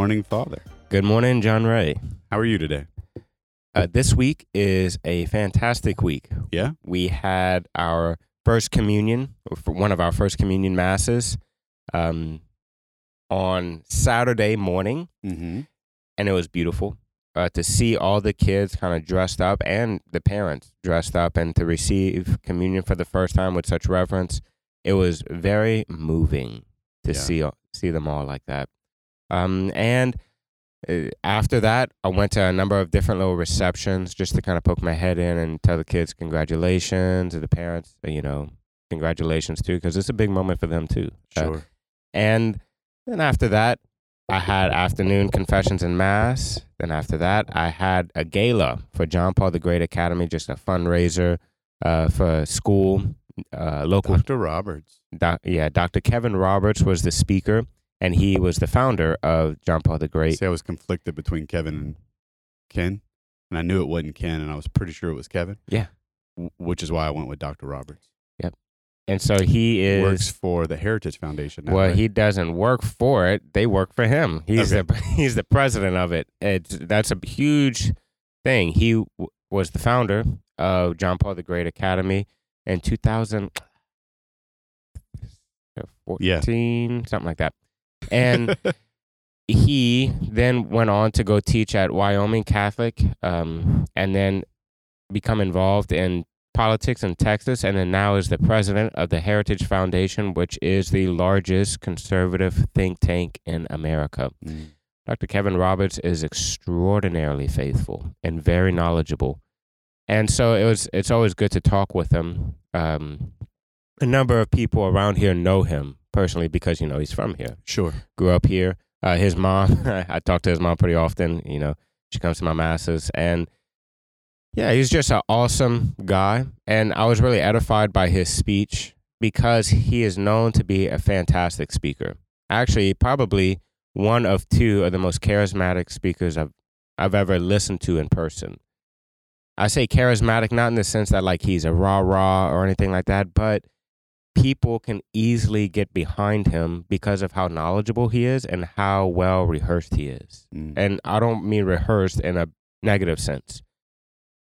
Good morning, Father. Good morning, John Ray. How are you today? Uh, this week is a fantastic week. Yeah? We had our first communion, one of our first communion masses, um, on Saturday morning, Mm-hmm. and it was beautiful uh, to see all the kids kind of dressed up and the parents dressed up and to receive communion for the first time with such reverence. It was very moving to Yeah. see see them all like that. Um, and uh, after that, I went to a number of different little receptions just to kind of poke my head in and tell the kids congratulations, to the parents, uh, you know, congratulations too, because it's a big moment for them too. Uh, Sure. and then after that, I had afternoon confessions and mass. Then after that, I had a gala for John Paul the Great Academy, just a fundraiser uh, for school, uh, local. Dr. Roberts. Doc, yeah, Dr. Kevin Roberts was the speaker, and he was the founder of John Paul the Great. See, I was conflicted between Kevin and Ken, and I knew it wasn't Ken, and I was pretty sure it was Kevin. Yeah. W- which is why I went with Dr. Roberts. Yep. And so he is. Works for the Heritage Foundation. now, well, right? he doesn't work for it; they work for him. He's Okay. the he's the president of it. It's that's a huge thing. He w- was the founder of John Paul the Great Academy in 2014, something like that. And he then went on to go teach at Wyoming Catholic, um, and then become involved in politics in Texas, and then now is the president of the Heritage Foundation, which is the largest conservative think tank in America. Mm. Dr. Kevin Roberts is extraordinarily faithful and very knowledgeable, and so it was. It's always good to talk with him. Um, a number of people around here know him personally because you know he's from here Sure. grew up here. Uh, his mom, I talk to his mom pretty often. You know, she comes to my masses, and yeah, he's just an awesome guy. And I was really edified by his speech because he is known to be a fantastic speaker. Actually, probably one of two of the most charismatic speakers I've I've ever listened to in person. I say charismatic not in the sense that like he's a rah rah or anything like that, but people can easily get behind him because of how knowledgeable he is and how well rehearsed he is. Mm. And I don't mean rehearsed in a negative sense.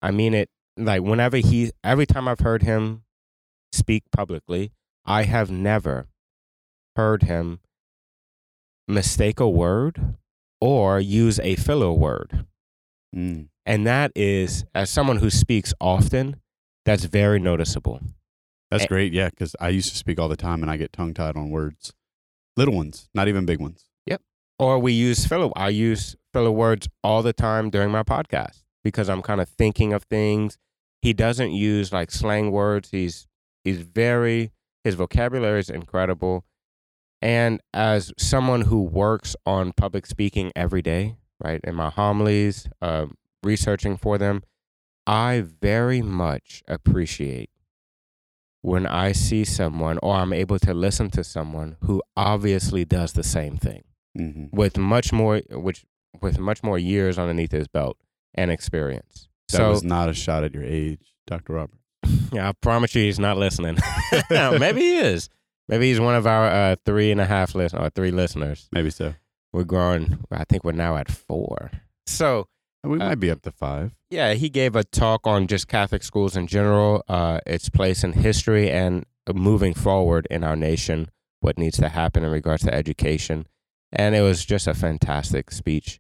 I mean it like whenever he, every time I've heard him speak publicly, I have never heard him mistake a word or use a filler word. Mm. And that is, as someone who speaks often, that's very noticeable. That's Eh. great. Yeah, because I used to speak all the time, and I get tongue tied on words, little ones, not even big ones. Yep. Or we use filler. I use filler words all the time during my podcast because I'm kind of thinking of things. He doesn't use like slang words. He's he's very his vocabulary is incredible. And as someone who works on public speaking every day, right, in my homilies, um, researching for them, I very much appreciate when I see someone or I'm able to listen to someone who obviously does the same thing Mm-hmm. with much more which with much more years underneath his belt and experience. That so was not a shot at your age, Dr. Robert. yeah, I promise you he's not listening. Maybe he is. Maybe he's one of our uh, three and a half listen or three listeners. Maybe so. We're growing. I think we're now at four. So We Uh, might be up to five. yeah, he gave a talk on just Catholic schools in general, uh, its place in history, and moving forward in our nation, what needs to happen in regards to education. And it was just a fantastic speech.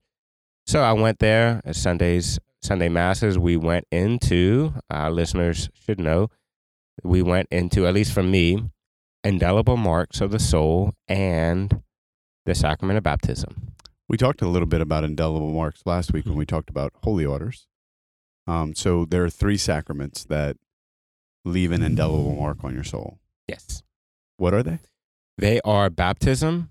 So I went there at Sundays, Sunday masses. We went into, our listeners should know, we went into, at least for me, indelible marks of the soul and the sacrament of baptism. We talked a little bit about indelible marks last week when we talked about holy orders. Um, so there are three sacraments that leave an indelible mark on your soul. Yes. What are they? They are baptism,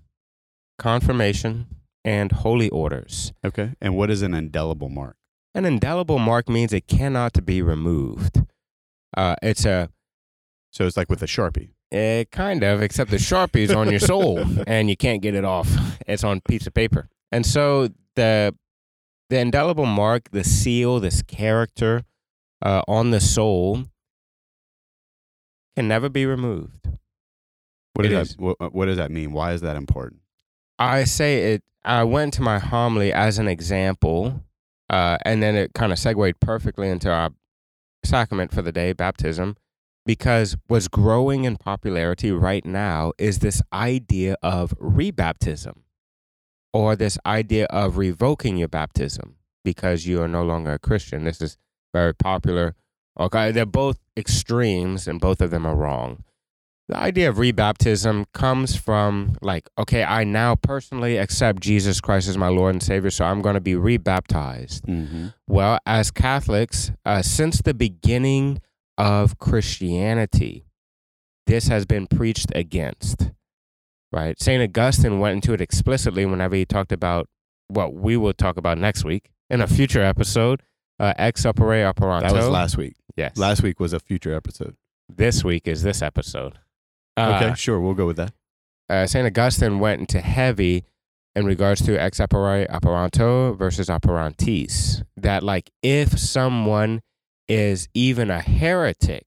confirmation, and holy orders. Okay. And what is an indelible mark? An indelible mark means it cannot be removed. Uh, it's a So it's like with a sharpie. eh, kind of, except the sharpie is on your soul and you can't get it off. It's on piece of paper, and so the the indelible mark, the seal, this character uh, on the soul can never be removed. What does is. that, what, what does that mean? Why is that important? I say it. I went to my homily as an example, uh, and then it kind of segued perfectly into our sacrament for the day, baptism, because what's growing in popularity right now is this idea of rebaptism, or this idea of revoking your baptism because you are no longer a Christian. This is very popular. Okay, they're both extremes, and both of them are wrong the idea of rebaptism comes from like okay i now personally accept jesus christ as my lord and savior so i'm going to be rebaptized Mm-hmm. well as catholics uh, since the beginning of christianity this has been preached against right st augustine went into it explicitly whenever he talked about what we will talk about next week in a future episode uh, ex opere operanto That was last week. yes Last week was a future episode. this week is this episode Uh, Okay, sure, we'll go with that. uh, St. Augustine went into heavy in regards to ex opere operanto versus operantis. That, like, if someone is even a heretic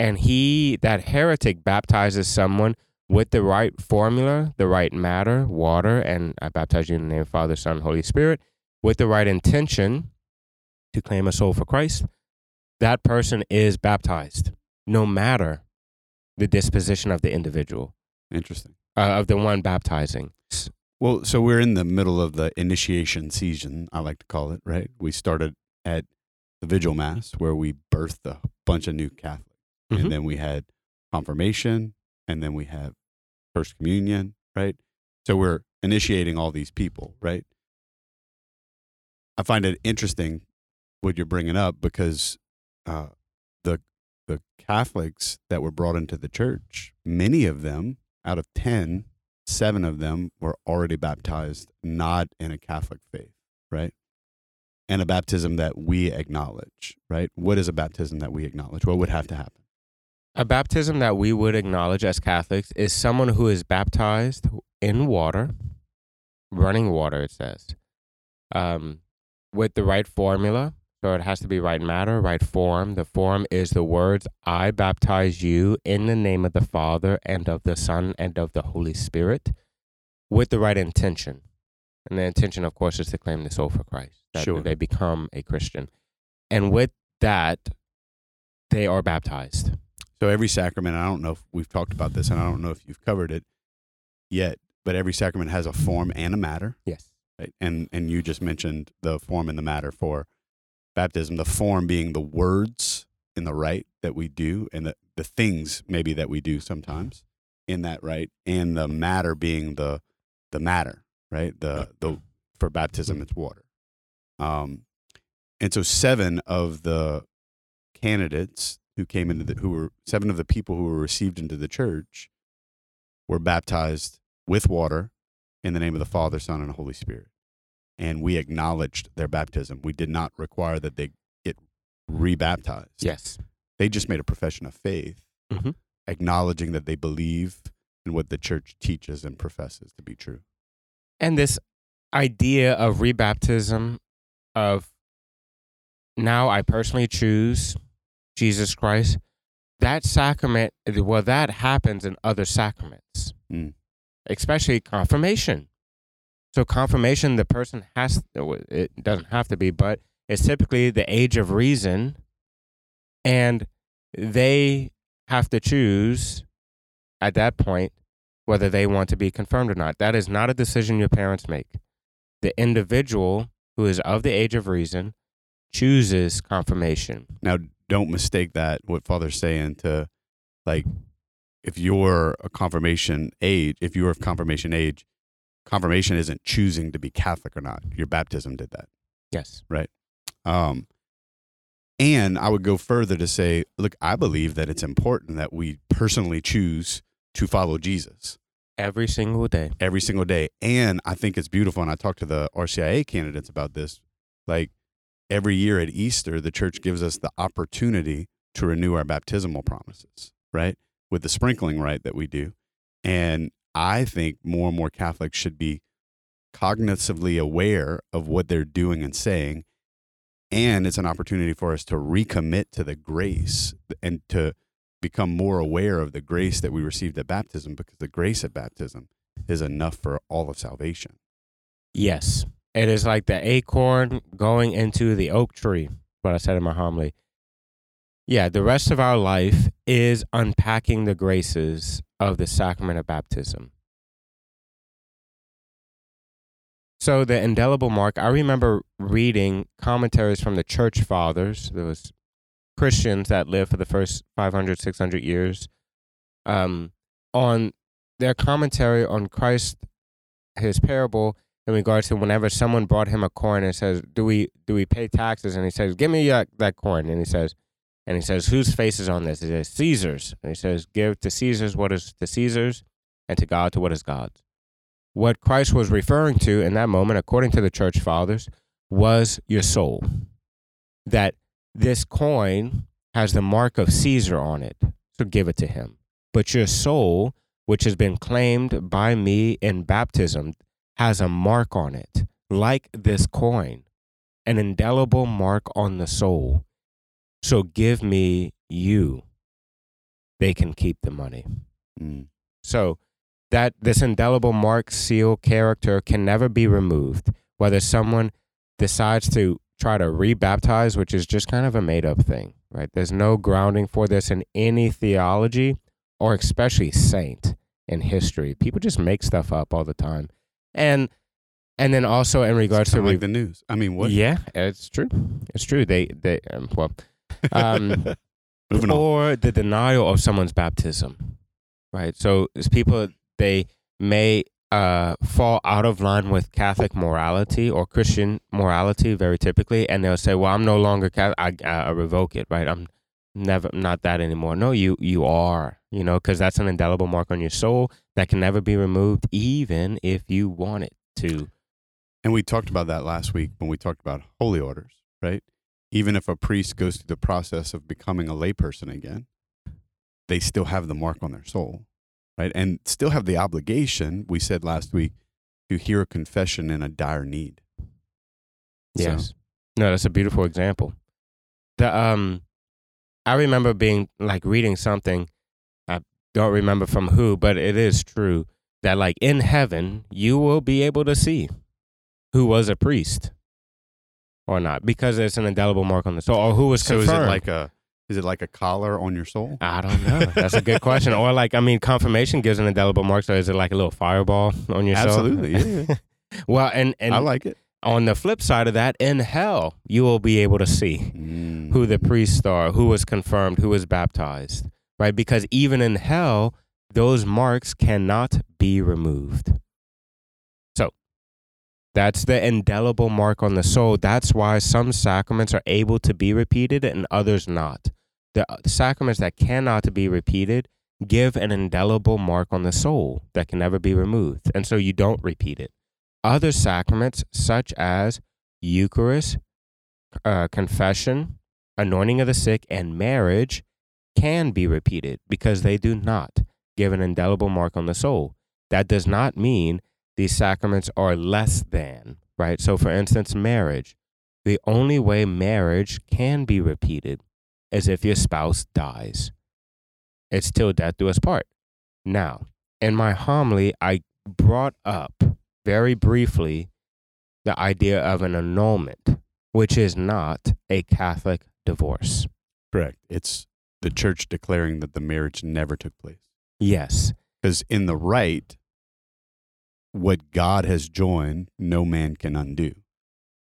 and he, that heretic, baptizes someone with the right formula, the right matter, water, and I baptize you in the name of Father, Son, Holy Spirit, with the right intention to claim a soul for Christ, that person is baptized, no matter the disposition of the individual Interesting. uh, of the one baptizing. Well, so we're in the middle of the initiation season, I like to call it, right? We started at the Vigil Mass where we birthed a bunch of new Catholics. Mhm. And then we had confirmation, and then we have First Communion, right? So we're initiating all these people, right? I find it interesting what you're bringing up because uh, the the Catholics that were brought into the church, many of them out of 10, seven of them were already baptized, not in a Catholic faith, right? And a baptism that we acknowledge, right? What is a baptism that we acknowledge? What would have to happen? A baptism that we would acknowledge as Catholics is someone who is baptized in water, running water, it says, um, with the right formula. So it has to be right matter, right form. The form is the words, I baptize you in the name of the Father and of the Son and of the Holy Spirit, with the right intention. And the intention, of course, is to claim the soul for Christ, that Sure. they become a Christian. And with that, they are baptized. So every sacrament, I don't know if we've talked about this, and I don't know if you've covered it yet, but every sacrament has a form and a matter, Yes. right? And and you just mentioned the form and the matter for baptism. The form being the words in the rite that we do, and the the things maybe that we do sometimes in that rite, and the matter being the the matter, right? The the for baptism, it's water. Um, and so seven of the candidates who came into the who were seven of the people who were received into the church were baptized with water in the name of the Father, Son, and Holy Spirit. And we acknowledged their baptism. We did not require that they get rebaptized. Yes. They just made a profession of faith, Mhm. acknowledging that they believe in what the church teaches and professes to be true. And this idea of rebaptism of now I personally choose Jesus Christ, that sacrament, well, that happens in other sacraments, Mm. especially confirmation. So, confirmation, the person has, it doesn't have to be, but it's typically the age of reason, and they have to choose at that point whether they want to be confirmed or not. That is not a decision your parents make. The individual who is of the age of reason chooses confirmation. Now, don't mistake that what Father's saying to like if you're a confirmation age, if you're of confirmation age, confirmation isn't choosing to be Catholic or not. Your baptism did that. Yes. Right. Um, and I would go further to say, look, I believe that it's important that we personally choose to follow Jesus Every single day. every single day. And I think it's beautiful. And I talked to the RCIA candidates about this. Like every year at Easter, the church gives us the opportunity to renew our baptismal promises, right? With the sprinkling rite that we do. And I think more and more Catholics should be cognitively aware of what they're doing and saying. And it's an opportunity for us to recommit to the grace and to become more aware of the grace that we received at baptism because the grace at baptism is enough for all of salvation. Yes. It is like the acorn going into the oak tree, what I said in my homily. Yeah, the rest of our life is unpacking the graces of the sacrament of baptism. So the indelible mark, I remember reading commentaries from the church fathers. Was Christians that lived for the first 500, 600 years um, on their commentary on Christ, his parable in regards to whenever someone brought him a coin and says, "Do we do we pay taxes?" and he says, "Give me that, that coin," and he says, and he says, "Whose face is on this?" He says, "Caesar's," and he says, "Give to Caesar's what is to Caesar's, and to God to what is God's." What Christ was referring to in that moment, according to the church fathers, was your soul. That this coin has the mark of Caesar on it, so give it to him. But your soul, which has been claimed by me in baptism, has a mark on it, like this coin, an indelible mark on the soul. So give me you. They can keep the money. Mm. So that this indelible mark, seal, character can never be removed. Whether someone decides to try to rebaptize, which is just kind of a made up thing, right? There's no grounding for this in any theology or especially saint in history. People just make stuff up all the time. And and then also in regards to re- like the news. I mean, what? yeah, it's true. It's true. They they um, well um, Moving on. or the denial of someone's baptism, right? So it's people they may uh, fall out of line with Catholic morality or Christian morality very typically, and they'll say, "Well, I'm no longer Catholic. I, I revoke it, right? I'm never not that anymore." No, you you are, you know, because that's an indelible mark on your soul that can never be removed, even if you want it to. And we talked about that last week when we talked about holy orders, right? Even if a priest goes through the process of becoming a layperson again, they still have the mark on their soul, right? And still have the obligation, we said last week, to hear a confession in a dire need. So- Yes. No, that's a beautiful example. The um I remember being like reading something I don't remember from who, but it is true that like in heaven you will be able to see who was a priest or not because it's an indelible mark on the soul or who was So confirmed. is it like a is it like a collar on your soul? I don't know. That's a good question. Or like I mean confirmation gives an indelible mark so is it like a little fireball on your soul? Absolutely. Yeah, yeah. well, and and I like it. On the flip side of that in hell you will be able to see Mm. who the priests are, who was confirmed, who was baptized, right? Because even in hell, those marks cannot be removed. So that's the indelible mark on the soul. That's why some sacraments are able to be repeated and others not. The sacraments that cannot be repeated give an indelible mark on the soul that can never be removed. And so you don't repeat it. Other sacraments, such as Eucharist, uh, confession, anointing of the sick, and marriage can be repeated because they do not give an indelible mark on the soul. That does not mean these sacraments are less than, right? So, for instance, marriage. The only way marriage can be repeated is if your spouse dies. It's till death do us part. Now, in my homily, I brought up very briefly the idea of an annulment, which is not a Catholic divorce. Correct. It's the church declaring that the marriage never took place. Yes. Because in the rite, what God has joined, no man can undo.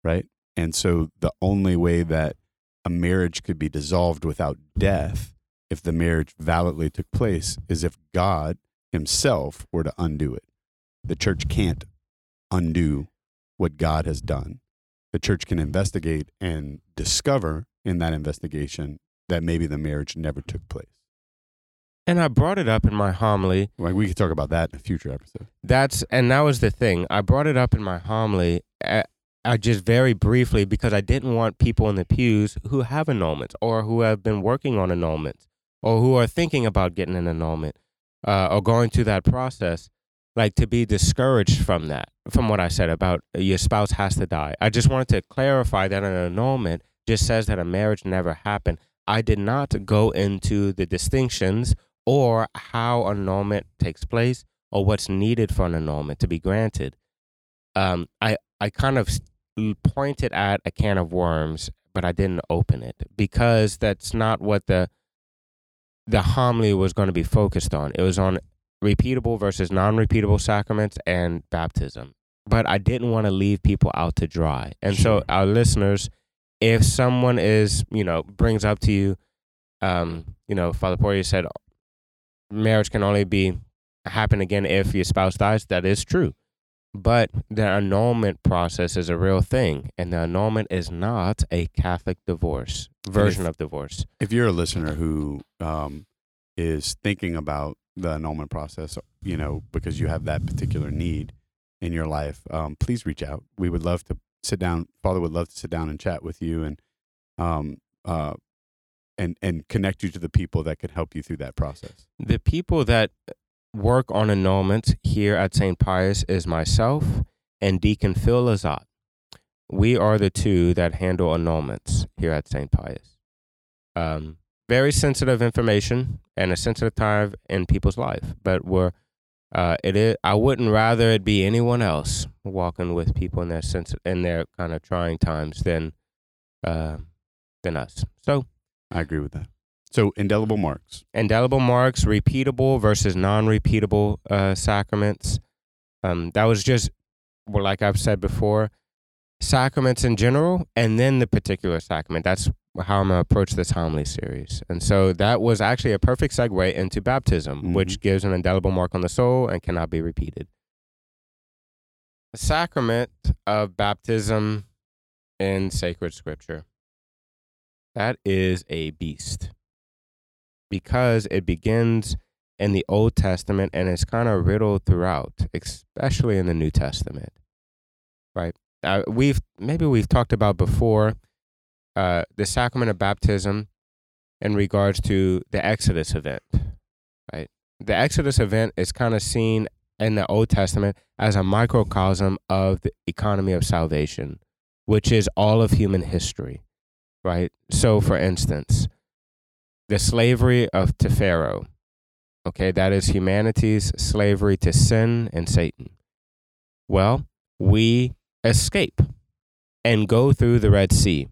Right. And so the only way that a marriage could be dissolved without death, if the marriage validly took place, is if God himself were to undo it. The church can't undo what God has done. The church can investigate and discover in that investigation that maybe the marriage never took place. And I brought it up in my homily. Like we could talk about that in a future episode. That's and that was the thing. I brought it up in my homily. I, I just very briefly because I didn't want people in the pews who have annulments or who have been working on annulments or who are thinking about getting an annulment uh, or going through that process, like to be discouraged from that, from what I said about your spouse has to die. I just wanted to clarify that an annulment just says that a marriage never happened. I did not go into the distinctions or how annulment takes place or what's needed for an annulment to be granted, um, I I kind of pointed at a can of worms, but I didn't open it because that's not what the the homily was going to be focused on. It was on repeatable versus non-repeatable sacraments and baptism. But I didn't want to leave people out to dry. And Sure. so our listeners, if someone is, you know, brings up to you, um, you know, Father Poirier said marriage can only be happen again if your spouse dies. That is true. But the annulment process is a real thing, and the annulment is not a Catholic divorce version of divorce. if you're a listener who um, is thinking about the annulment process, you know, because you have that particular need in your life, um, please reach out. We would love to sit down. Father would love to sit down and chat with you and um, uh, and and connect you to the people that can help you through that process. The people that work on annulments here at St. Pius is myself and Deacon Phil Lazat. We are the two that handle annulments here at St. Pius. Um, very sensitive information and a sensitive time in people's life, but we're uh, it is. I wouldn't rather it be anyone else walking with people in their sense in their kind of trying times than uh, than us. So I agree with that. So indelible marks. indelible marks, repeatable versus non-repeatable uh, sacraments. Um, that was just, well, like I've said before, sacraments in general, and then the particular sacrament. That's how I'm gonna approach this homily series. And so that was actually a perfect segue into baptism, mm-hmm. which gives an indelible mark on the soul and cannot be repeated. The sacrament of baptism in sacred scripture. That is a beast because it begins in the Old Testament and it's kind of riddled throughout, especially in the New Testament. Right? Uh, we've maybe we've talked about before uh, the sacrament of baptism in regards to the Exodus event. Right? The Exodus event is kind of seen in the Old Testament as a microcosm of the economy of salvation, which is all of human history. Right? So, for instance, the slavery of to Pharaoh. Okay, that is humanity's slavery to sin and Satan. Well, we escape and go through the Red Sea.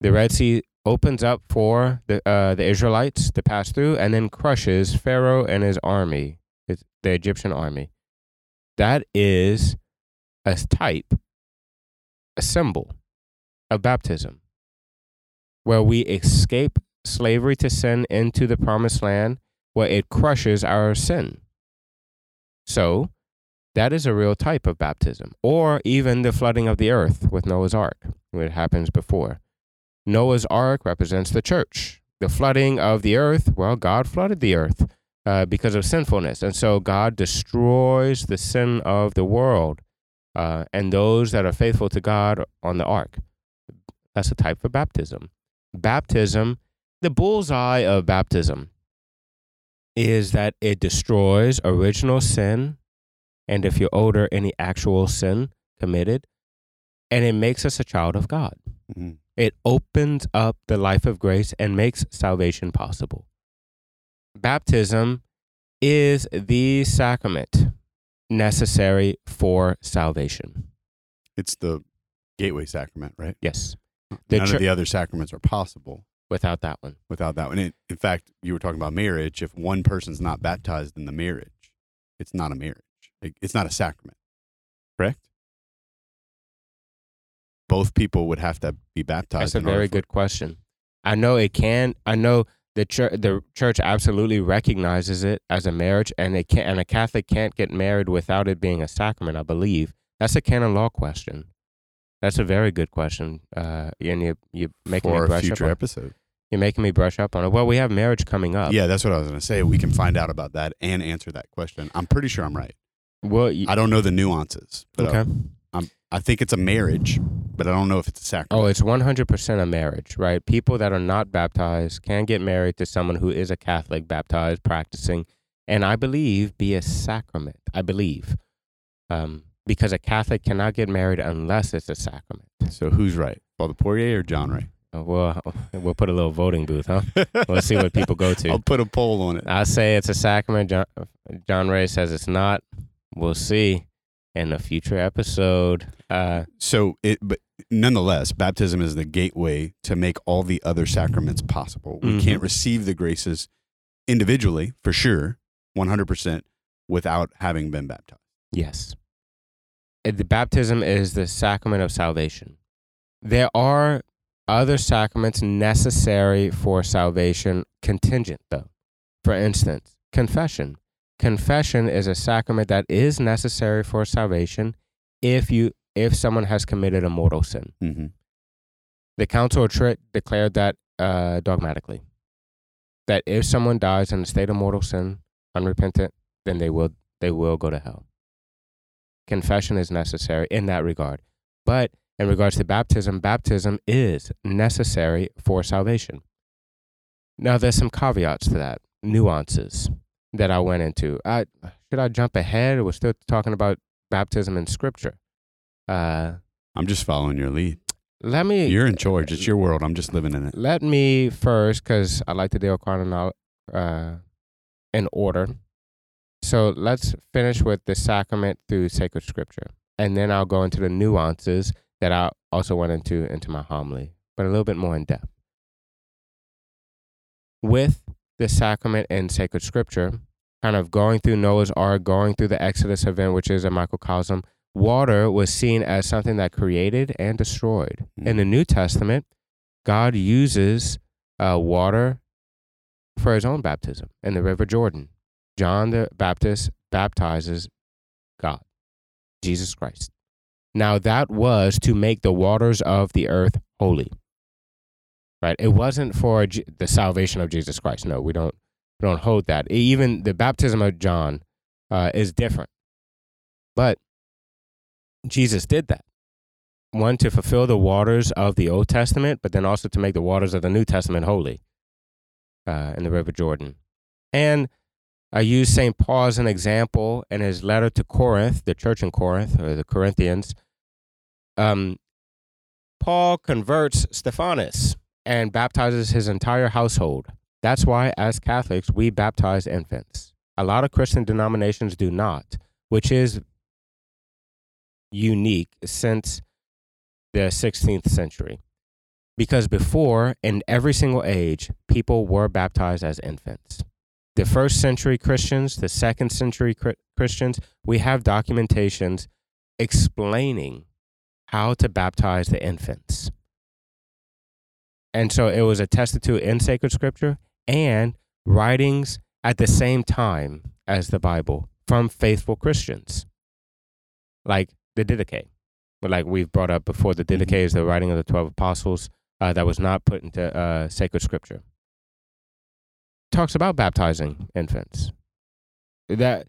The Red Sea opens up for the uh, the Israelites to pass through, and then crushes Pharaoh and his army, his, the Egyptian army. That is a type, a symbol of baptism, where we escape slavery to sin into the promised land where it crushes our sin. So, that is a real type of baptism. Or even the flooding of the earth with Noah's Ark, it happens before. Noah's Ark represents the church. The flooding of the earth, well, God flooded the earth uh, because of sinfulness. And so God destroys the sin of the world uh, and those that are faithful to God on the ark. That's a type of baptism. Baptism the bullseye of baptism is that it destroys original sin and if you're older any actual sin committed and it makes us a child of god Mhm. it opens up the life of grace and makes salvation possible baptism is the sacrament necessary for salvation It's the gateway sacrament, right? yes The None of the other sacraments are possible without that one without that one. In fact, you were talking about marriage. If one person's not baptized in the marriage, it's not a marriage. It- It's not a sacrament. Correct? Both people would have to be baptized. That's a very good question. I know it can. I know the church. The church absolutely recognizes it as a marriage, and it can. And a Catholic can't get married without it being a sacrament. I believe that's a canon law question. That's a very good question. Uh, and you you making for me a future up. On, episode. you're making me brush up on it. Well, we have marriage coming up. Yeah, that's what I was going to say. We can find out about that and answer that question. I'm pretty sure I'm right. Well, y- I don't know the nuances, but okay. I'm, I think it's a marriage, but I don't know if it's a sacrament. Oh, it's 100% a marriage, right? People that are not baptized can get married to someone who is a Catholic, baptized, practicing, and I believe be a sacrament. I believe. Um, because a Catholic cannot get married unless it's a sacrament. so who's right? Father Poirier or John Ray? Uh, Well, we'll put a little voting booth, huh? We'll see what people go to. I'll put a poll on it. I say it's a sacrament. John, John Ray says it's not. We'll see in a future episode. Uh, So it, but nonetheless, baptism is the gateway to make all the other sacraments possible. We Mhm. can't receive the graces individually, for sure, one hundred percent, without having been baptized. yes. Uh, The baptism is the sacrament of salvation. There are other sacraments necessary for salvation, contingent though. For instance, confession. Confession is a sacrament that is necessary for salvation if you if someone has committed a mortal sin. Mm-hmm. The Council of Trent declared that uh, dogmatically. That if someone dies in a state of mortal sin, unrepentant, then they will they will go to hell. Confession is necessary in that regard. But in regards to baptism, baptism is necessary for salvation. Now there's some caveats to that, nuances that I went into. I, should I jump ahead? We're still talking about baptism in scripture. Uh, I'm just following your lead. let me You're in charge. It's your world. I'm just living in it. let me first, because I like to deal chronolo- uh, in order. So let's finish with the sacrament through sacred scripture, and then I'll go into the nuances that I also went into into my homily, but a little bit more in depth. With the sacrament in sacred scripture, kind of going through Noah's Ark, going through the Exodus event, which is a microcosm, water was seen as something that created and destroyed. In the New Testament, God uses uh, water for his own baptism in the River Jordan. John the Baptist baptizes God, Jesus Christ. Now, that was to make the waters of the earth holy. Right? It wasn't for the salvation of Jesus Christ. No, we don't, we don't hold that. Even the baptism of John uh, is different. But Jesus did that one to fulfill the waters of the Old Testament, but then also to make the waters of the New Testament holy uh, in the River Jordan. And I use St. Paul as an example in his letter to Corinth, the church in Corinth, or the Corinthians. Um, Paul converts Stephanus and baptizes his entire household. That's why, as Catholics, we baptize infants. A lot of Christian denominations do not, which is unique since the 16th century. Because before, in every single age, people were baptized as infants. The first century Christians, the second century Christians, we have documentations explaining how to baptize the infants. And so it was attested to in sacred scripture and writings at the same time as the Bible from faithful Christians, like the Didache But like we've brought up before, the Didache is the writing of the 12 apostles uh, that was not put into uh, sacred scripture. Talks about baptizing infants. That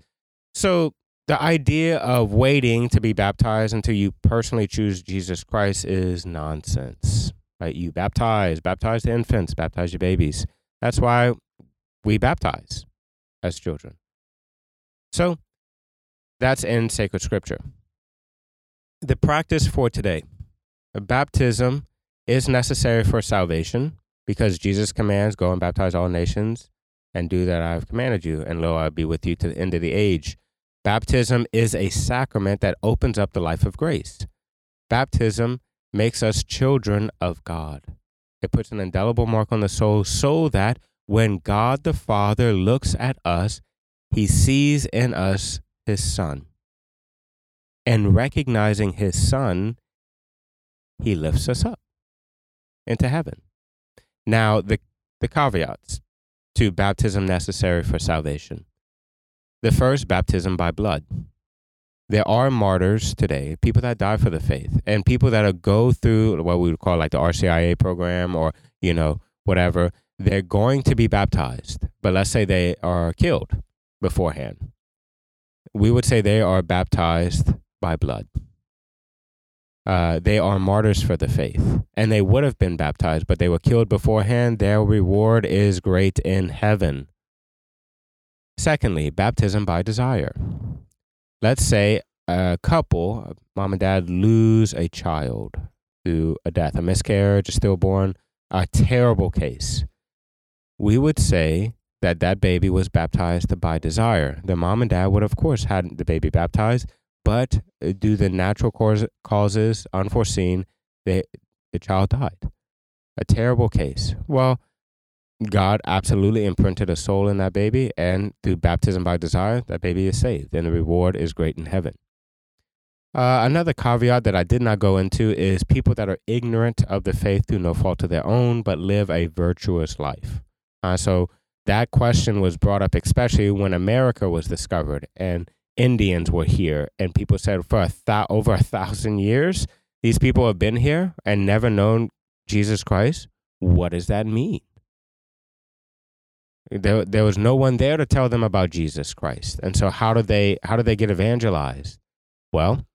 so the idea of waiting to be baptized until you personally choose Jesus Christ is nonsense. Right? You baptize, baptize the infants, baptize your babies. That's why we baptize as children. So that's in sacred scripture the practice for today. Baptism is necessary for salvation because Jesus commands, Go and baptize all nations and do that I have commanded you, and lo, I'll be with you to the end of the age. Baptism is a sacrament that opens up the life of grace. Baptism makes us children of God. It puts an indelible mark on the soul so that when God the Father looks at us, he sees in us his Son and recognizing his son, he lifts us up into heaven. Now, the, the caveats to baptism necessary for salvation. The first, baptism by blood. There are martyrs today, people that die for the faith, and people that go through what we would call like the RCIA program or, you know, whatever. They're going to be baptized, but let's say they are killed beforehand. We would say they are baptized by blood. Uh, they are martyrs for the faith, and they would have been baptized, but they were killed beforehand. Their reward is great in heaven. Secondly, baptism by desire. Let's say a couple, mom and dad, lose a child through a death, a miscarriage, a stillborn, a terrible case, we would say that that baby was baptized by desire. The mom and dad would, of course, had the baby baptized, but uh, due to natural cause, causes, unforeseen, the the child died. A terrible case. Well, God absolutely imprinted a soul in that baby, and through baptism by desire, that baby is saved, and the reward is great in heaven. Uh, another caveat that I did not go into is people that are ignorant of the faith through no fault of their own, but live a virtuous life. Uh, so that question was brought up, especially when America was discovered and Indians were here, and people said for a th- over a thousand years, these people have been here and never known Jesus Christ. What does that mean? There, there was no one there to tell them about Jesus Christ, and so how do they how do they get evangelized? Well,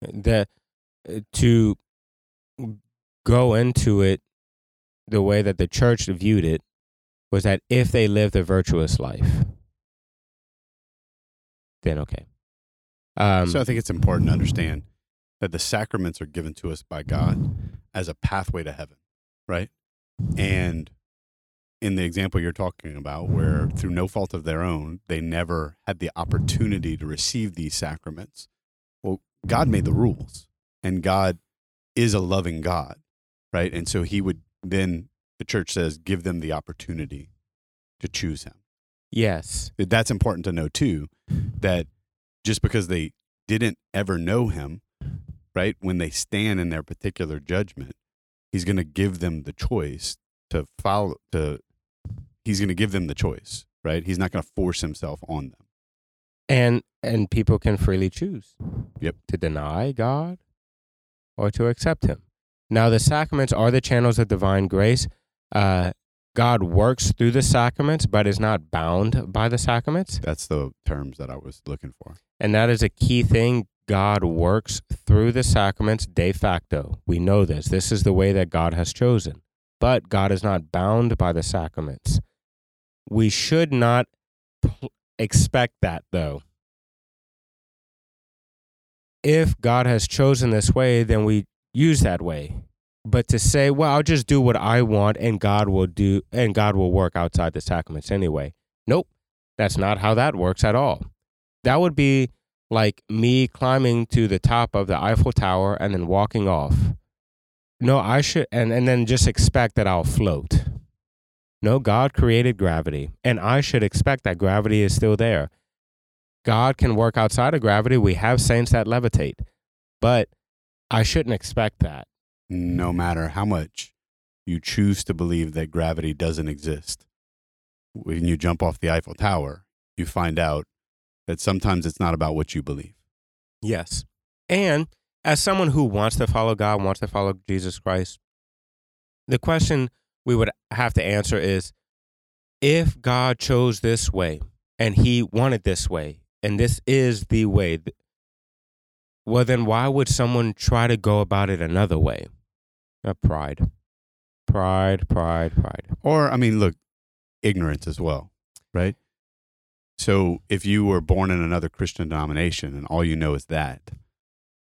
the to go into it the way that the church viewed it was that if they lived a virtuous life, then okay. Um, so I think it's important to understand that the sacraments are given to us by God as a pathway to heaven, right? And in the example you're talking about, where through no fault of their own, they never had the opportunity to receive these sacraments. Well, God made the rules, and God is a loving God, right? And so He would then, the church says, give them the opportunity to choose Him. yes, That's important to know too, that just because they didn't ever know Him, right, when they stand in their particular judgment, He's going to give them the choice to follow, to, He's going to give them the choice, right? He's not going to force Himself on them. and and people can freely choose. Yep. To deny God or to accept Him. Now, the sacraments are the channels of divine grace. Uh, God works through the sacraments, but is not bound by the sacraments. That's the terms that I was looking for. And that is a key thing. God works through the sacraments de facto. We know this. This is the way that God has chosen. But God is not bound by the sacraments. We should not pl- expect that, though. If God has chosen this way, then we use that way. But to say, well, I'll just do what I want and God will do and God will work outside the sacraments anyway. Nope. That's not how that works at all. That would be like me climbing to the top of the Eiffel Tower and then walking off. No, I should, and, and then just expect that I'll float. No, God created gravity, and I should expect that gravity is still there. God can work outside of gravity. We have saints that levitate, but I shouldn't expect that. No matter how much you choose to believe that gravity doesn't exist, when you jump off the Eiffel Tower, you find out that sometimes it's not about what you believe. Yes. And as someone who wants to follow God, wants to follow Jesus Christ, the question we would have to answer is if God chose this way and he wanted this way, and this is the way, well, then why would someone try to go about it another way? Uh, pride. Pride, pride, pride. Or, I mean, look, ignorance as well, right? So if you were born in another Christian denomination and all you know is that,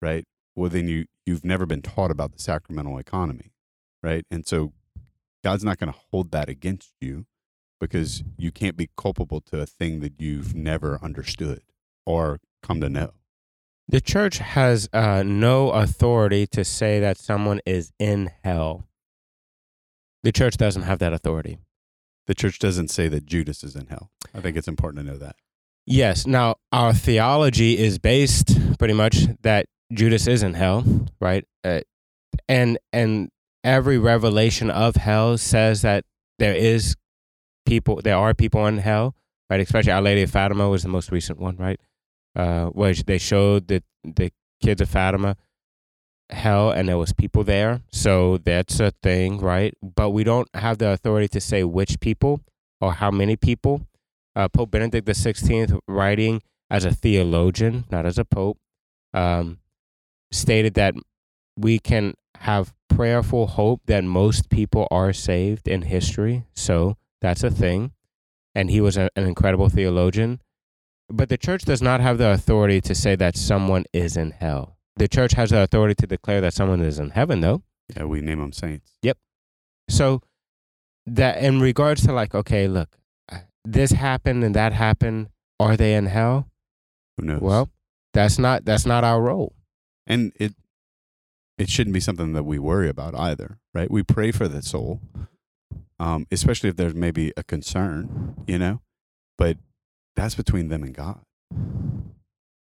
right? Well, then you, you've never been taught about the sacramental economy, right? And so God's not going to hold that against you because you can't be culpable to a thing that you've never understood or come to know. The church has uh, no authority to say that someone is in hell. The church doesn't have that authority. The church doesn't say that Judas is in hell. I think it's important to know that. Yes. Now, our theology is based pretty much that Judas is in hell, right? Uh, and and every revelation of hell says that there is people, there are people in hell, right? Especially Our Lady of Fatima was the most recent one, right? Uh, where they showed the the kids of Fatima hell, and there was people there. So that's a thing, right? But we don't have the authority to say which people or how many people uh, Pope Benedict XVI, writing as a theologian, not as a pope, um, stated that we can have prayerful hope that most people are saved in history. So that's a thing. And he was a, an incredible theologian. But the church does not have the authority to say that someone is in hell. The church has the authority to declare that someone is in heaven, though. Yeah, we name them saints. Yep. So that in regards to like, okay, look, uh, this happened and that happened. Are they in hell? Who knows? Well, that's not that's not our role. and it it shouldn't be something that we worry about either, right? We pray for the soul, um, especially if there's maybe a concern, you know. But that's between them and God.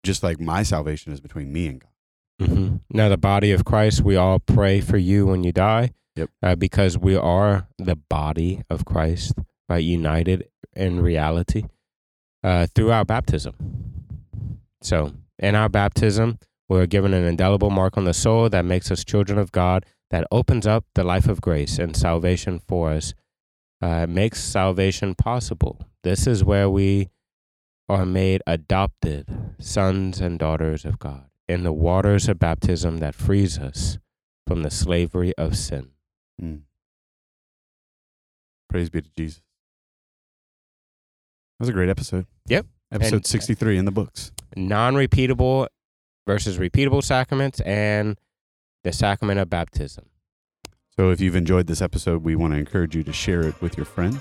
Just like my salvation is between me and God. Mm-hmm. Now, the body of Christ, we all pray for you when you die. Yep. Uh, because we are the body of Christ, right? United in reality uh, through our baptism. So, in our baptism, we're given an indelible mark on the soul that makes us children of God, that opens up the life of grace and salvation for us, uh, makes salvation possible. This is where we are made adopted sons and daughters of God in the waters of baptism that frees us from the slavery of sin. Mm. Praise be to Jesus. That was a great episode. Yep. Episode And- 63 in the books. Non repeatable versus repeatable sacraments and the sacrament of baptism. So if you've enjoyed this episode, we want to encourage you to share it with your friends.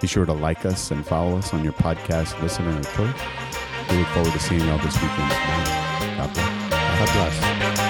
Be sure to like us and follow us on your podcast listener of choice. We look forward to seeing y'all this weekend. God bless. God bless.